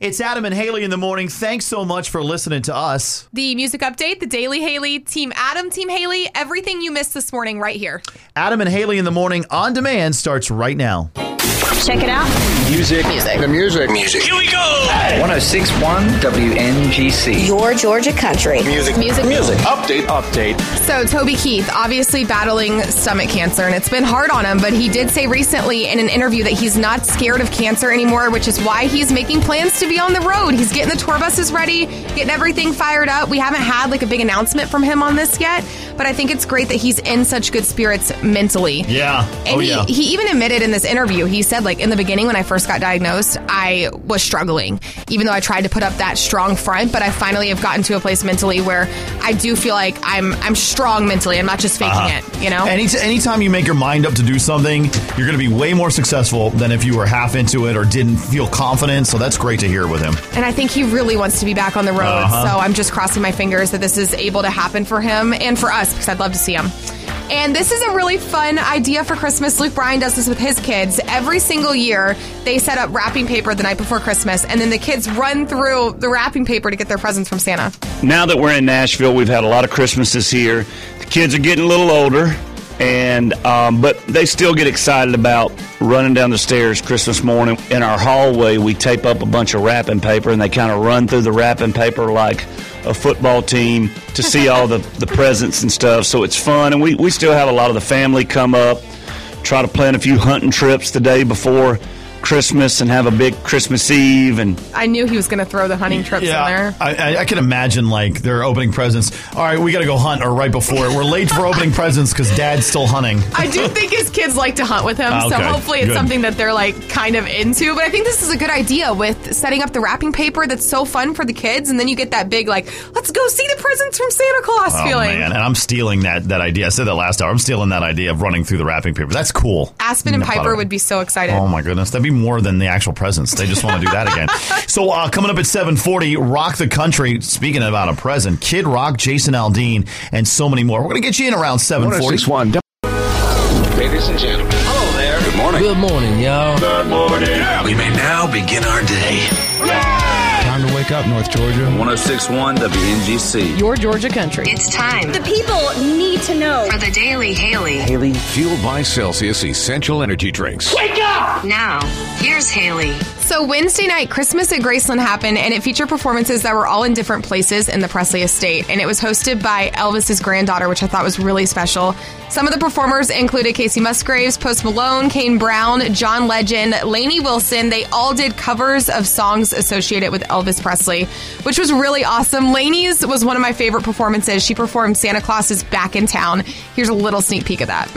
It's Adam and Haley in the morning. Thanks so much for listening to us. The music update, the Daily Haley, Team Adam, Team Haley, everything you missed this morning right here. Adam and Haley in the morning on demand starts right now. Check it out. Music. Music. The music. Music. Here we go. 1061 WNGC. Your Georgia country. Music. Music. Music. Update. Update. So, Toby Keith, obviously battling stomach cancer, and it's been hard on him, but he did say recently in an interview that he's not scared of cancer anymore, which is why he's making plans to be on the road. He's getting the tour buses ready, getting everything fired up. We haven't had like a big announcement from him on this yet, but I think it's great that he's in such good spirits mentally. Yeah. And oh, he, yeah. he even admitted in this interview, he said, like, in the beginning when I first got diagnosed, I was struggling, even though I tried to put up that strong front. But I finally have gotten to a place mentally where I do feel like I'm I'm strong mentally. I'm not just faking Uh-huh. it, you know? Any anytime you make your mind up to do something, you're going to be way more successful than if you were half into it or didn't feel confident. So that's great to hear with him. And I think he really wants to be back on the road. Uh-huh. So I'm just crossing my fingers that this is able to happen for him and for us because I'd love to see them. And this is a really fun idea for Christmas. Luke Bryan does this with his kids. Every single year, they set up wrapping paper the night before Christmas, and then the kids run through the wrapping paper to get their presents from Santa. now that we're in Nashville, we've had a lot of Christmases here. The kids are getting a little older, and um, but they still get excited about running down the stairs Christmas morning. In our hallway, we tape up a bunch of wrapping paper, and they kind of run through the wrapping paper like a football team to see all the, the presents and stuff. So it's fun, and we, we still have a lot of the family come up, try to plan a few hunting trips the day before Christmas, and have a big Christmas Eve and I knew he was going to throw the hunting trips in there. I, I, I can imagine like they're opening presents. All right, we got to go hunt, or right before it. We're late for opening presents because Dad's still hunting. I do think his kids like to hunt with him, so Okay, hopefully it's good. something that they're like kind of into. But I think this is a good idea with setting up the wrapping paper that's so fun for the kids, and then you get that big like, let's go see the presents from Santa Claus Oh feeling. man, and I'm stealing that that idea. I said that last hour. I'm stealing that idea of running through the wrapping paper. That's cool. Aspen and Never thought Piper would be so excited. Oh my goodness, that'd be more than the actual presents. They just want to do that again. So uh, coming up at 7:40, Rock the Country. Speaking about a present, Kid Rock, Jason Aldean, and so many more. We're gonna get you in around 7:40. Ladies and gentlemen. Hello there. Good morning. Good morning, y'all. Good morning. We may now begin our day. Time to wake up, North Georgia. 1061 WNGC. Your Georgia country. It's time. The people need to know. For the Daily Haley. Haley. Fueled by Celsius Essential Energy Drinks. Wake up! Now, here's Haley. So Wednesday night, Christmas at Graceland happened, and it featured performances that were all in different places in the Presley estate, and it was hosted by Elvis's granddaughter, which I thought was really special. Some of the performers included Kacey Musgraves, Post Malone, Kane Brown, John Legend, Lainey Wilson. They all did covers of songs associated with Elvis Presley, which was really awesome. Lainey's was one of my favorite performances. She performed Santa Claus is Back in Town. Here's a little sneak peek of that.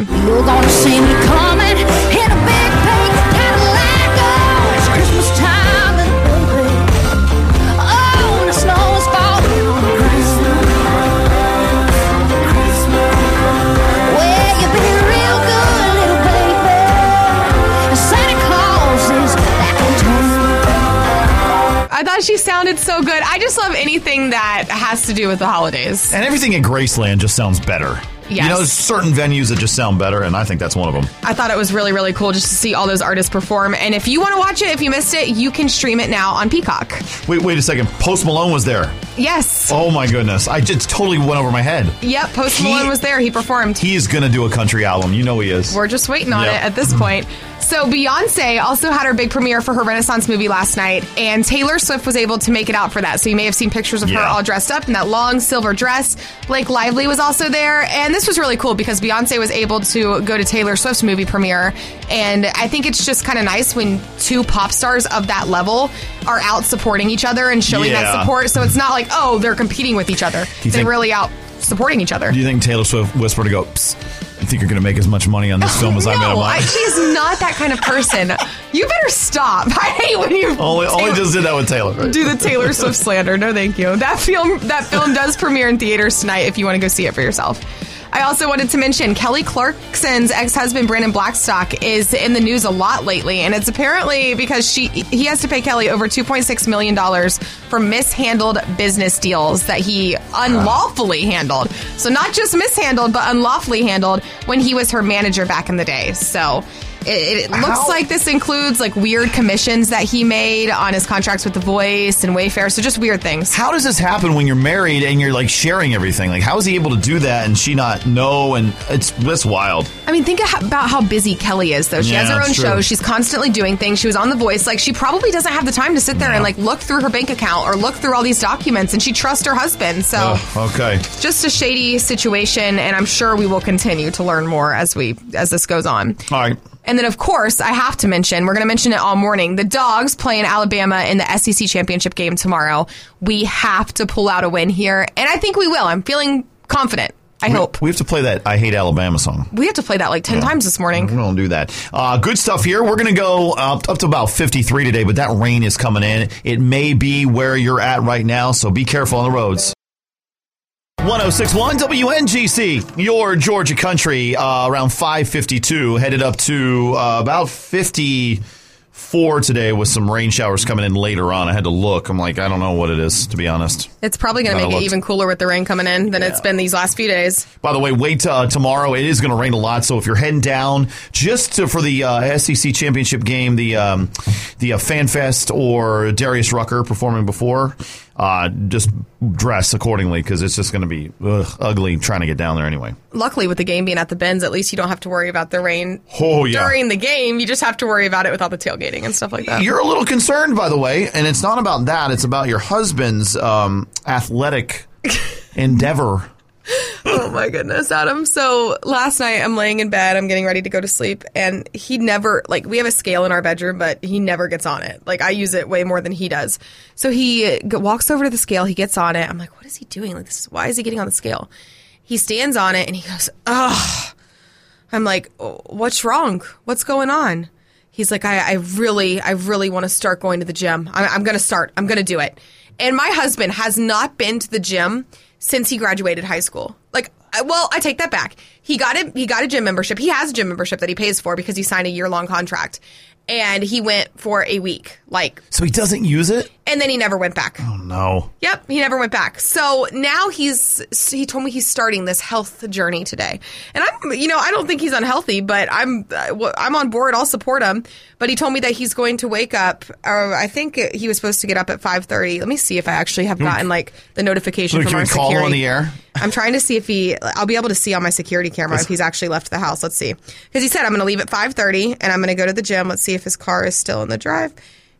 Sounded so good. I just love anything that has to do with the holidays. And everything at Graceland just sounds better. Yes. You know, there's certain venues that just sound better, and I think that's one of them. I thought it was really, really cool just to see all those artists perform. And if you want to watch it, if you missed it, you can stream it now on Peacock. Wait, wait a second. Post Malone was there. Yes. Oh my goodness, I just totally went over my head. Yep, Post He- Malone was there. He performed. He is gonna do a country album. You know he is. We're just waiting on Yep. it at this mm-hmm. point. So Beyonce also had her big premiere for her Renaissance movie last night, and Taylor Swift was able to make it out for that. So you may have seen pictures of her all dressed up in that long silver dress. Blake Lively was also there, and this was really cool because Beyonce was able to go to Taylor Swift's movie premiere, and I think it's just kind of nice when two pop stars of that level are out supporting each other and showing that support. So it's not like oh they're competing with each other; they're think- really out supporting each other. Do you think Taylor Swift whispered to go? Psst, I think you're gonna make as much money on this film as I made on no, mine. She's not that kind of person. You better stop. I hate when you only, only just did that with Taylor. Right? do the Taylor Swift slander. No, thank you. That film that film does premiere in theaters tonight if you want to go see it for yourself. I also wanted to mention Kelly Clarkson's ex-husband Brandon Blackstock is in the news a lot lately, and it's apparently because she he has to pay Kelly over 2.6 million dollars for mishandled business deals that he unlawfully handled. So not just mishandled, but unlawfully handled when he was her manager back in the day. So It, it looks How- like this includes like weird commissions that he made on his contracts with The Voice and Wayfair. So just weird things. How does this happen when you're married and you're like sharing everything? Like, how is he able to do that and she not know? And it's that's wild. I mean, think about how busy Kelly is, though. She Yeah, has her own true. show. She's constantly doing things. She was on The Voice. Like, she probably doesn't have the time to sit there and like look through her bank account or look through all these documents. And she trusts her husband. So Ugh, okay. just a shady situation. And I'm sure we will continue to learn more as we as this goes on. All right. And then, of course, I have to mention, we're going to mention it all morning. The Dogs playing Alabama in the SEC championship game tomorrow. We have to pull out a win here. And I think we will. I'm feeling confident. I hope. We have to play that I Hate Alabama song. We have to play that like 10 times this morning. We don't do that. Uh, good stuff here. We're going to go up to about 53 today, but that rain is coming in. It may be where you're at right now, so be careful on the roads. 1061 WNGC, your Georgia country, uh, around 552, headed up to uh, about 54 today with some rain showers coming in later on. I had to look. I'm like, I don't know what it is, to be honest. It's probably going to make it even cooler with the rain coming in than it's been these last few days. By the way, wait uh, tomorrow. It is going to rain a lot, so if you're heading down just to, for the uh, SEC championship game, the um, the uh, Fan Fest or Darius Rucker performing before, uh, just dress accordingly because it's just going to be ugh, ugly trying to get down there anyway. Luckily, with the game being at the Benz, at least you don't have to worry about the rain Oh yeah. during the game. You just have to worry about it without the tailgating and stuff like that. You're a little concerned, by the way, and it's not about that. It's about your husband's um, athletic endeavor. Oh my goodness, Adam. So last night I'm laying in bed, I'm getting ready to go to sleep, and he never, like, we have a scale in our bedroom, but he never gets on it. Like, I use it way more than he does. So he g- walks over to the scale, he gets on it. I'm like, what is he doing? Like, this is, why is he getting on the scale? He stands on it and he goes, ugh. I'm like, "Oh, what's wrong? What's going on? He's like, I, I really, I really want to start going to the gym. I, I'm going to start. I'm going to do it. And my husband has not been to the gym since he graduated high school. Like, I- well, I take that back. He got it. He got a gym membership. He has a gym membership that he pays for because he signed a year long contract, and he went for a week. Like, So he doesn't use it? And then he never went back. Oh no. Yep, he never went back. So now he's he told me he's starting this health journey today. And I'm you know, I don't think he's unhealthy, but I'm uh, w- I'm on board. I'll support him. But he told me that he's going to wake up uh, I think he was supposed to get up at 5:30. Let me see if I actually have gotten like the notification Can from we our call security. on the air? I'm trying to see if he I'll be able to see on my security camera if he's actually left the house. Let's see. Cuz he said I'm going to leave at 5:30 and I'm going to go to the gym. Let's see if his car is still in the drive.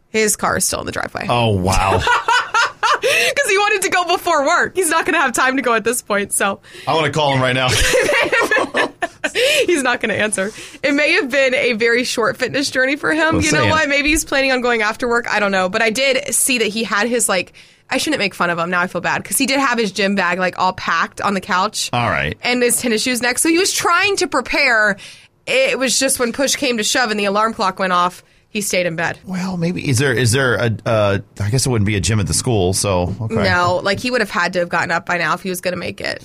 His car is still in the driveway Oh wow. because he wanted to go before work. He's not going to have time to go at this point, so I want to call him right now. he's not going to answer. It may have been a very short fitness journey for him. Well, you know what? Maybe he's planning on going after work. I don't know, but I did see that he had his like. I shouldn't make fun of him. Now I feel bad because he did have his gym bag like all packed on the couch. All right. and his tennis shoes next. So he was trying to prepare. It was just when push came to shove and the alarm clock went off, he stayed in bed. Well, maybe is there is there a uh, I guess it wouldn't be a gym at the school, so okay. No, like he would have had to have gotten up by now if he was going to make it.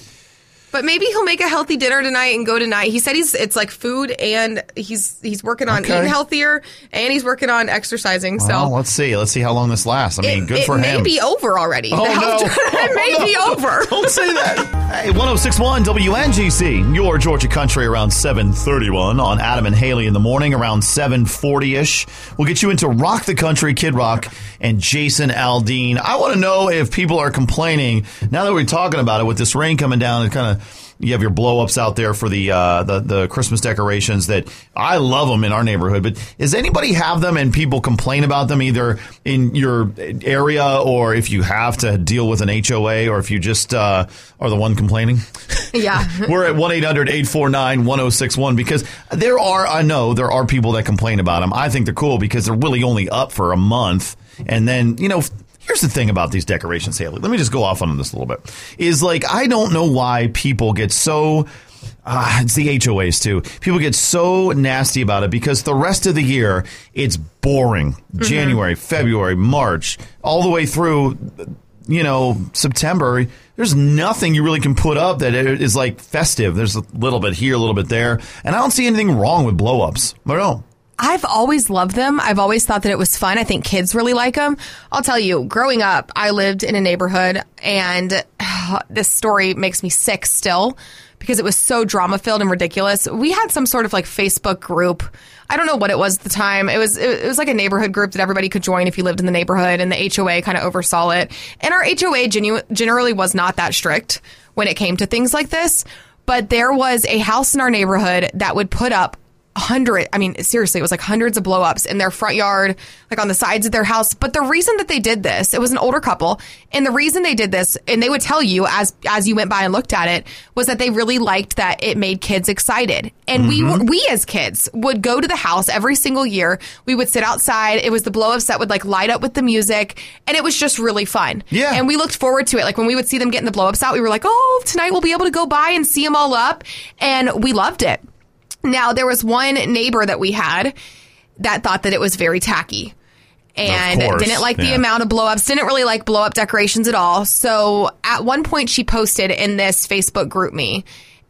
But maybe he'll make a healthy dinner tonight and go tonight. He said he's it's like food and he's he's working on Okay. eating healthier and he's working on exercising. So Well, let's see. Let's see how long this lasts. I mean, it, good it for him. It may be over already. Oh, no. it oh, may Oh, be over. Don't say that. Hey, 1061 WNGC, your Georgia country around 731 on Adam and Haley in the morning around 740-ish. We'll get you into Rock the Country, Kid Rock, and Jason Aldean. I want to know if people are complaining, now that we're talking about it with this rain coming down and kind of you have your blow ups out there for the, uh, the the Christmas decorations that I love them in our neighborhood. But does anybody have them and people complain about them either in your area or if you have to deal with an HOA or if you just uh, are the one complaining? yeah. We're at 1 800 849 1061 because there are, I know, there are people that complain about them. I think they're cool because they're really only up for a month. And then, you know, here's the thing about these decorations, Haley. Let me just go off on this a little bit. Is like, I don't know why people get so. Uh, it's the HOAs too. People get so nasty about it because the rest of the year it's boring. January, February, March, all the way through you know, September, there's nothing you really can put up that is like festive. There's a little bit here, a little bit there. And I don't see anything wrong with blow ups. I don't. I've always loved them. I've always thought that it was fun. I think kids really like them. I'll tell you, growing up, I lived in a neighborhood, and this story makes me sick still because it was so drama filled and ridiculous. We had some sort of like Facebook group. I don't know what it was at the time. It was it was like a neighborhood group that everybody could join if you lived in the neighborhood, and the HOA kind of oversaw it. And our HOA genu- generally was not that strict when it came to things like this. But there was a house in our neighborhood that would put up hundred i mean seriously it was like hundreds of blow-ups in their front yard like on the sides of their house. But the reason that they did this it was an older couple and the reason they did this and they would tell you as as you went by and looked at it was that they really liked that it made kids excited. And we mm-hmm. were we as kids would go to the house every single year. We would sit outside. It was the blow-ups that would like light up with the music and it was just really fun. Yeah. and we looked forward to it. Like when we would see them getting the blow-ups out we were like oh tonight we'll be able to go by and see them all up and we loved it now, there was one neighbor that we had that thought that it was very tacky and course, didn't like the yeah. amount of blow ups, didn't really like blow up decorations at all. So at one point, she posted in this Facebook group me.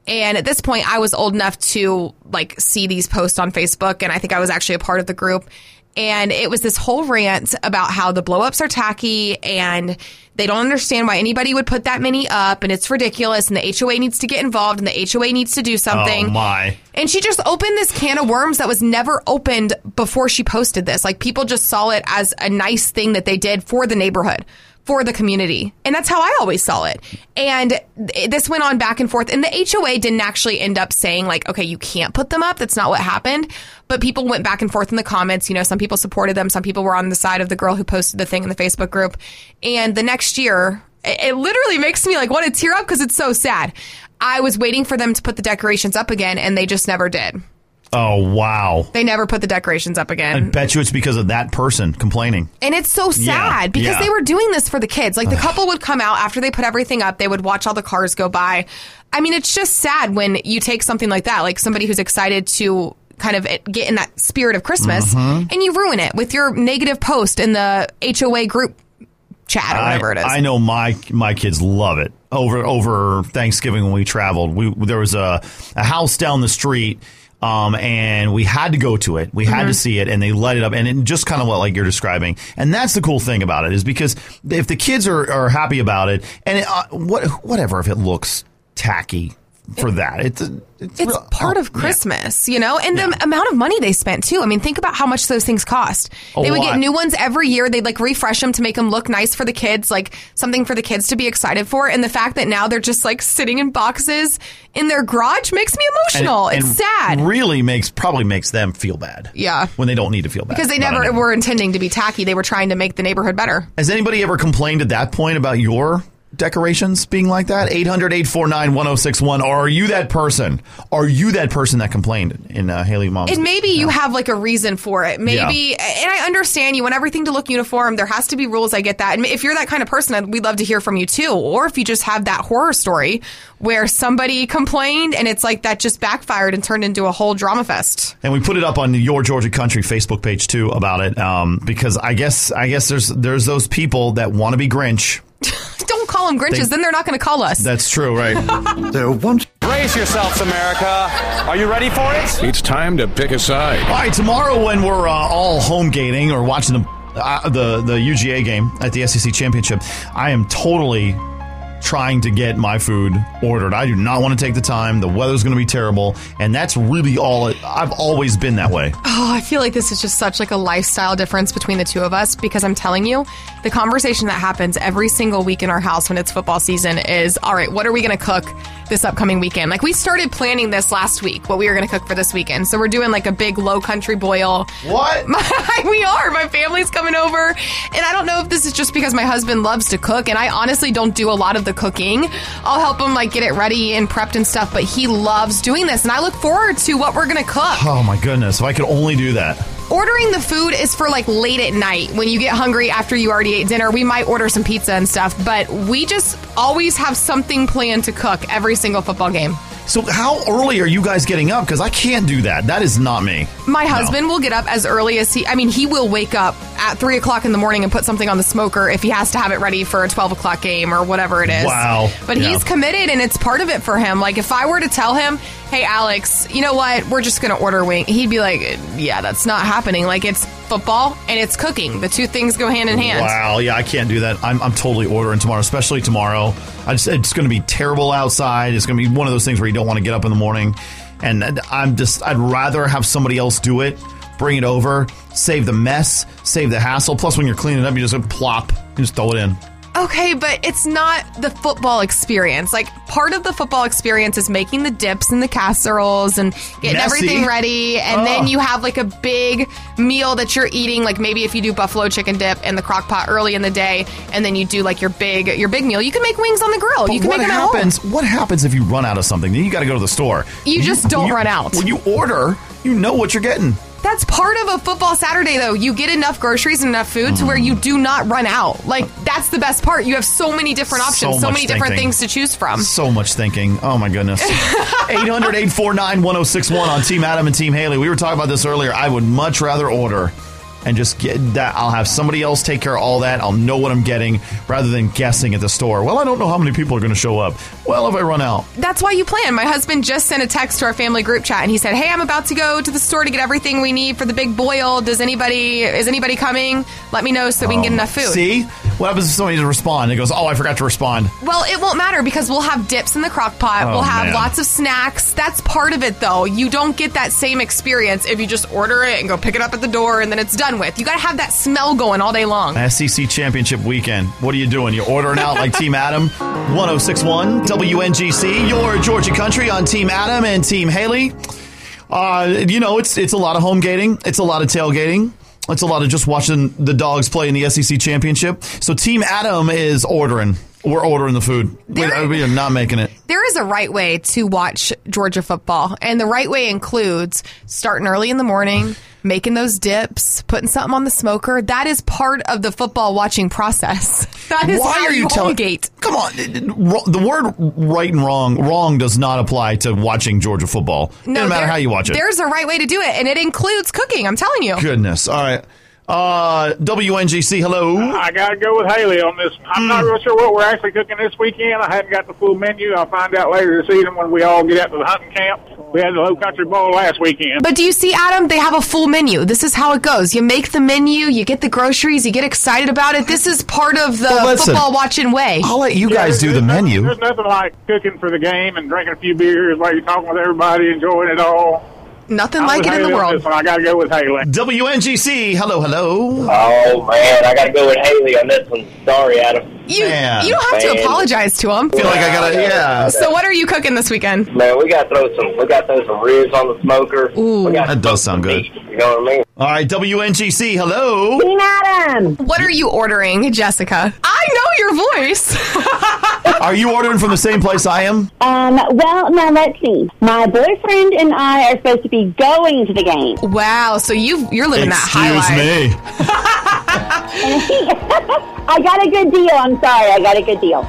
And at this point, I was old enough to like see these posts on Facebook, and I think I was actually a part of the group. And it was this whole rant about how the blowups are tacky and they don't understand why anybody would put that many up, and it's ridiculous, and the HOA needs to get involved, and the HOA needs to do something. Oh my. And she just opened this can of worms that was never opened before she posted this. Like people just saw it as a nice thing that they did for the neighborhood, for the community. And that's how I always saw it. And th- this went on back and forth. And the HOA didn't actually end up saying, like, okay, you can't put them up. That's not what happened. But people went back and forth in the comments. You know, some people supported them, some people were on the side of the girl who posted the thing in the Facebook group. And the next year, it literally makes me like want to tear up because it's so sad. I was waiting for them to put the decorations up again, and they just never did. Oh wow. They never put the decorations up again. I bet you it's because of that person complaining. And it's so sad Yeah, because yeah. they were doing this for the kids. Like the couple would come out after they put everything up, they would watch all the cars go by. I mean, it's just sad when you take something like that, like somebody who's excited to kind of get in that spirit of Christmas, Mm-hmm. and you ruin it with your negative post in the HOA group chat or whatever I, it is. I know my my kids love it. Over over Thanksgiving when we traveled, we there was a a house down the street. Um, and we had to go to it. We Mm-hmm. had to see it, and they let it up, and it just kind of what like you're describing. And that's the cool thing about it is because if the kids are, are happy about it, and it, uh, what whatever if it looks tacky for that, it's it's, it's real- part oh, of yeah. Christmas, you know, and Yeah. the amount of money they spent too. I mean, think about how much those things cost. A they would get new ones every year. They'd like refresh them to make them look nice for the kids, like something for the kids to be excited for. And the fact that now they're just like sitting in boxes in their garage makes me emotional. and it's sad. It really makes probably makes them feel bad. Yeah. when they don't need to feel bad because they never were intending to be tacky. They were trying to make the neighborhood better. Has anybody ever complained at that point about your decorations being like that? 800 849 1061. Or are you that person? Are you that person that complained in uh, Haley Mom's? And maybe you have like a reason for it. Maybe, and I understand you want everything to look uniform. There has to be rules. I get that. And if you're that kind of person, we'd love to hear from you too. Or if you just have that horror story where somebody complained and it's like that just backfired and turned into a whole drama fest. and we put it up on Your Georgia Country Facebook page too about it, um, because I guess I guess there's there's those people that want to be Grinch. Don't call them Grinches, They- then they're not going to call us. That's true, right? There once Brace yourselves, America. Are you ready for it? it's time to pick a side. All right, tomorrow when we're uh, all home gating or watching the uh, the the UGA game at the SEC championship, I am totally trying to get my food ordered. I do not want to take the time. The weather's going to be terrible, and that's really all. It, I've always been that way. Oh, I feel like this is just such like a lifestyle difference between the two of us because I'm telling you, the conversation that happens every single week in our house when it's football season is, all right, what are we going to cook this upcoming weekend? Like we started planning this last week, what we were going to cook for this weekend. So we're doing like a big low country boil. What? we are. My family's coming over, and I don't know if this is just because my husband loves to cook, and I honestly don't do a lot of the cooking. I'll help him like get it ready and prepped and stuff, but he loves doing this, and I look forward to what we're going to cook. Oh my goodness! If I could only do that. Ordering the food is for like late at night when you get hungry after you already ate dinner. We might order some pizza and stuff, but we just always have something planned to cook every single football game. So how early are you guys getting up? Because I can't do that. That is not me. My No. husband will get up as early as he, I mean, he will wake up at three o'clock in the morning and put something on the smoker if he has to have it ready for a 12 o'clock game or whatever it is. Wow. But Yeah. he's committed and it's part of it for him. Like if I were to tell him, hey, Alex, you know what? We're just going to order wing, he'd be like, yeah, that's not happening. Like it's football and it's cooking. The two things go hand in hand. Wow, yeah, I can't do that. I'm, I'm totally ordering tomorrow, especially tomorrow. I just, it's going to be terrible outside. It's going to be one of those things where you don't want to get up in the morning. And I'm just, I'd rather have somebody else do it, bring it over, save the mess, save the hassle. Plus, when you're cleaning up, you just plop, you just throw it in. Okay, but it's not the football experience. Like part of the football experience is making the dips and the casseroles and getting Messy. everything ready, and Oh. then you have like a big meal that you're eating. Like maybe if you do buffalo chicken dip in the crock pot early in the day, and then you do like your big your big meal. You can make wings on the grill. But you can what make them at home. happens? What happens if you run out of something? Then you got to go to the store. You just don't you- run out. When you order, you know what you're getting. That's part of a football Saturday, though. You get enough groceries and enough food to where you do not run out. Like that's the best part. You have so many different options, So so, many different thinking. things to choose from. So much thinking. Oh my goodness. 800 849 1061 on Team Adam and Team Haley. We were talking about this earlier. I would much rather order and just get that. I'll have somebody else take care of all that. I'll know what I'm getting rather than guessing at the store. Well, I don't know how many people are going to show up. Well, if I run out. That's why you plan. My husband just sent a text to our family group chat and he said, "Hey, I'm about to go to the store to get everything we need for the big boil. Does anybody is anybody coming? Let me know so we can get um, enough food." See? What happens if somebody doesn't respond? It goes, oh, I forgot to respond. Well, it won't matter because we'll have dips in the crock pot. Oh, we'll have man. lots of snacks. That's part of it, though. You don't get that same experience if you just order it and go pick it up at the door and then it's done with. You got to have that smell going all day long. SEC Championship weekend. What are you doing? You're ordering out like Team Adam? 1061 WNGC, your Georgia country on Team Adam and Team Haley. Uh, you know, it's it's a lot of home gating. It's a lot of tailgating. It's a lot of just watching the dogs play in the SEC Championship. So Team Adam is ordering. We're ordering the food. We, There- we are not making it. There is a right way to watch Georgia football, and the right way includes starting early in the morning, making those dips, putting something on the smoker. That is part of the football watching process. That is Why how are you telling? homegate. Come on, it- it- ro- the word right and wrong wrong does not apply to watching Georgia football. No matter there- how you watch it. There's a right way to do it, and it includes cooking. I'm telling you. Goodness. All right. Uh, WNGC, hello. I got to go with Haley on this. I'm not real sure what we're actually cooking this weekend. I haven't got the full menu. I'll find out later this evening when we all get out to the hunting camp. We had the Low Country Boil last weekend. But do you see, Adam? They have a full menu. This is how it goes. You make the menu, you get the groceries, you get excited about it. This is part of the Well, listen. football watching way. I'll let you Yeah, guys do the nothing- menu. There's nothing like cooking for the game and drinking a few beers while you're talking with everybody, enjoying it all. Nothing I'm like it in the world. This one. I got to go with Haley. WNGC, hello, hello. Oh man, I gotta go with Haley on this one. Sorry, Adam. You, Man. you don't have to apologize to him. I feel like I gotta, yeah. So, what are you cooking this weekend? Man, we gotta throw some. We gotta throw some ribs on the smoker. Ooh. we gotta That does sound good. meat, You know what I mean? All right, WNGC, hello. Team Adam. What are you ordering, Jessica? I know your voice. Are you ordering from the same place I am? Um, well, now let's see. My boyfriend and I are supposed to be going to the game. wow, so you you're living that high life. me. I got a good deal. I'm sorry. I got a good deal.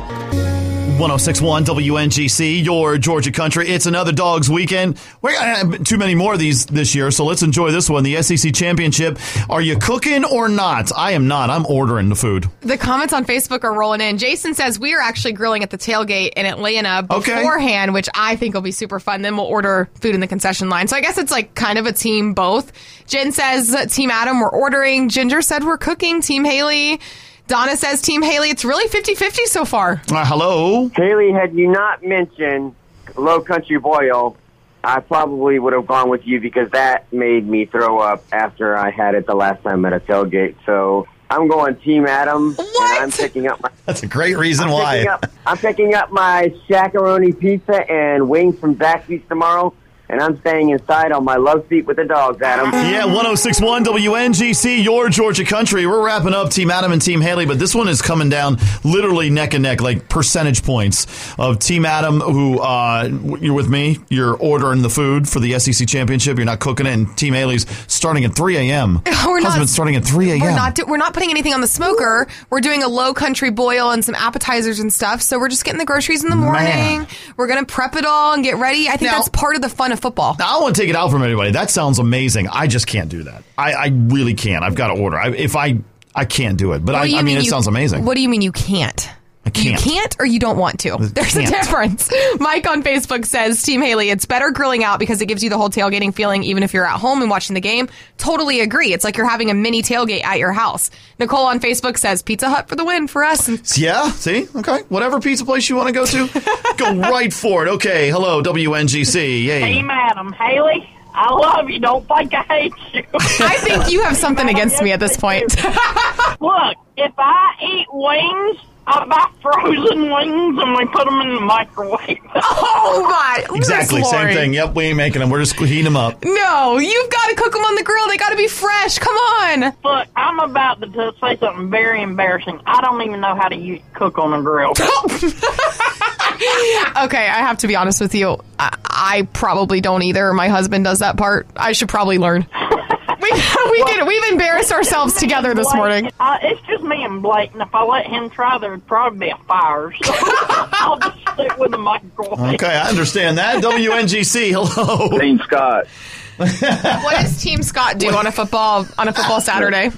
1061 WNGC, your Georgia country. It's another dogs weekend. We're going to have too many more of these this year, so let's enjoy this one. The SEC Championship. Are you cooking or not? I am not. I'm ordering the food. The comments on Facebook are rolling in. Jason says we are actually grilling at the tailgate in Atlanta Okay. beforehand, which I think will be super fun. Then we'll order food in the concession line. So I guess it's like kind of a team both. Jen says Team Adam, we're ordering. Ginger said we're cooking. Team Haley. Donna says Team Haley. It's really 50 50 so far. Uh, hello. Haley, had you not mentioned Low Country Boil, I probably would have gone with you because that made me throw up after I had it the last time at a tailgate. So I'm going Team Adam, What? and I'm picking up my. That's a great reason I'm why. picking up, I'm picking up my shakaroni pizza and wings from Zaxby's tomorrow, and I'm staying inside on my love seat with the dogs, Adam. Yeah, 1061 WNGC, your Georgia country. We're wrapping up Team Adam and Team Haley, but this one is coming down literally neck and neck, like percentage points of Team Adam, who uh, you're with me. You're ordering the food for the SEC championship. You're not cooking it, and Team Haley's starting at 3 a.m. We're not- starting at 3 a.m. We're not do- we're not putting anything on the smoker. We're doing a low country boil and some appetizers and stuff. So we're just getting the groceries in the morning. Man. We're gonna prep it all and get ready. I think Now- that's part of the fun of football. I want to take it out from anybody. That sounds amazing. I just can't do that. I, I really can't. I've got to order. I, if I I can't do it, but I, What do you I mean, it you- sounds amazing. What do you mean you can't? I can't. You can't or you don't want to. There's a can't. difference. Mike on Facebook says, Team Haley, it's better grilling out because it gives you the whole tailgating feeling even if you're at home and watching the game. Totally agree. It's like you're having a mini tailgate at your house. Nicole on Facebook says, Pizza Hut for the win for us. Yeah, see? Okay. Whatever pizza place you want to go to, go right for it. Okay. Hello, WNGC. Yay. Hey, madam Haley, I love you. Don't think I hate you. I think you have something against me at this point. Look, if I eat wings, I buy frozen wings and we put them in the microwave. oh, my. Exactly. Miss Same thing. Yep. We ain't making them. We're just heating them up. No, you've got to cook them on the grill. They got to be fresh. Come on. Look, I'm about to t- say something very embarrassing. I don't even know how to use, cook on a grill. okay, I have to be honest with you. I, I probably don't either. My husband does that part. I should probably learn. We we did it. We've embarrassed ourselves together this morning. Uh, it's just me and Blake, and if I let him try, there'd probably be a fire. So I'll just stick with the microwave. Okay. I understand that. WNGC. Hello. Team Scott. What does Team Scott do on a football on a football Saturday?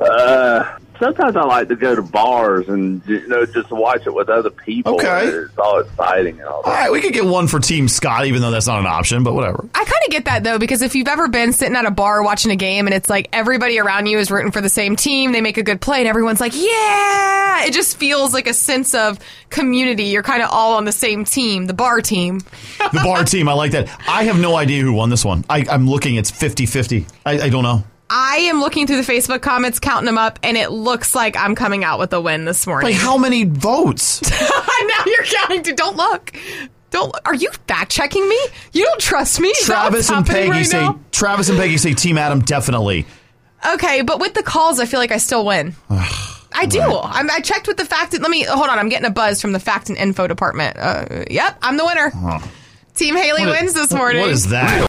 Uh, sometimes I like to go to bars and you know just watch it with other people. Okay. and It's all exciting and all All that. right. We could get one for Team Scott, even though that's not an option, but whatever. I kind of get that though because if you've ever been sitting at a bar watching a game and it's like everybody around you is rooting for the same team, they make a good play and everyone's like, "Yeah!" It just feels like a sense of community. You're kind of all on the same team, the bar team. The bar team. I like that. I have no idea who won this one. I, I'm looking. It's 50 50. I, I don't know. I am looking through the Facebook comments, counting them up, and it looks like I'm coming out with a win this morning. Like, how many votes? now you're counting to. Don't look. Don't. Are you fact checking me? You don't trust me? Travis and Peggy right say. now? Travis and Peggy say Team Adam definitely. Okay, but with the calls, I feel like I still win. I do. I'm, I checked with the fact. Let me hold on. I'm getting a buzz from the fact and info department. Uh, yep, I'm the winner. Team Haley What- wins this morning. What is that?